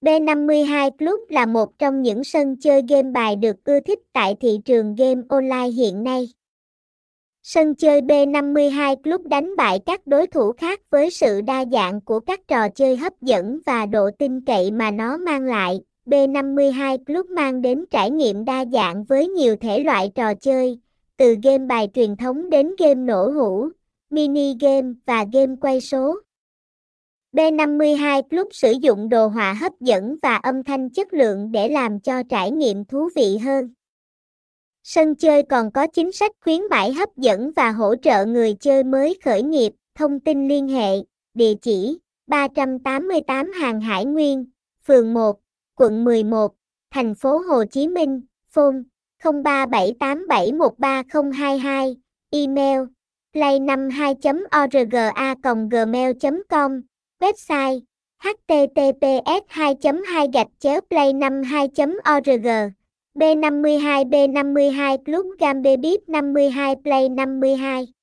B52 Club là một trong những sân chơi game bài được ưa thích tại thị trường game online hiện nay. Sân chơi B52 Club đánh bại các đối thủ khác với sự đa dạng của các trò chơi hấp dẫn và độ tin cậy mà nó mang lại. B52 Club mang đến trải nghiệm đa dạng với nhiều thể loại trò chơi, từ game bài truyền thống đến game nổ hũ, mini game và game quay số. B52 Club sử dụng đồ họa hấp dẫn và âm thanh chất lượng để làm cho trải nghiệm thú vị hơn. Sân chơi còn có chính sách khuyến mãi hấp dẫn và hỗ trợ người chơi mới khởi nghiệp. Thông tin liên hệ, địa chỉ 388 Hàng Hải Nguyên, phường 1, quận 11, thành phố Hồ Chí Minh, phone 0378713022, email play52.orga.gmail.com, website https 2 2 gạch chéo play 52 org b 52 b 52 club gambe 52 play 52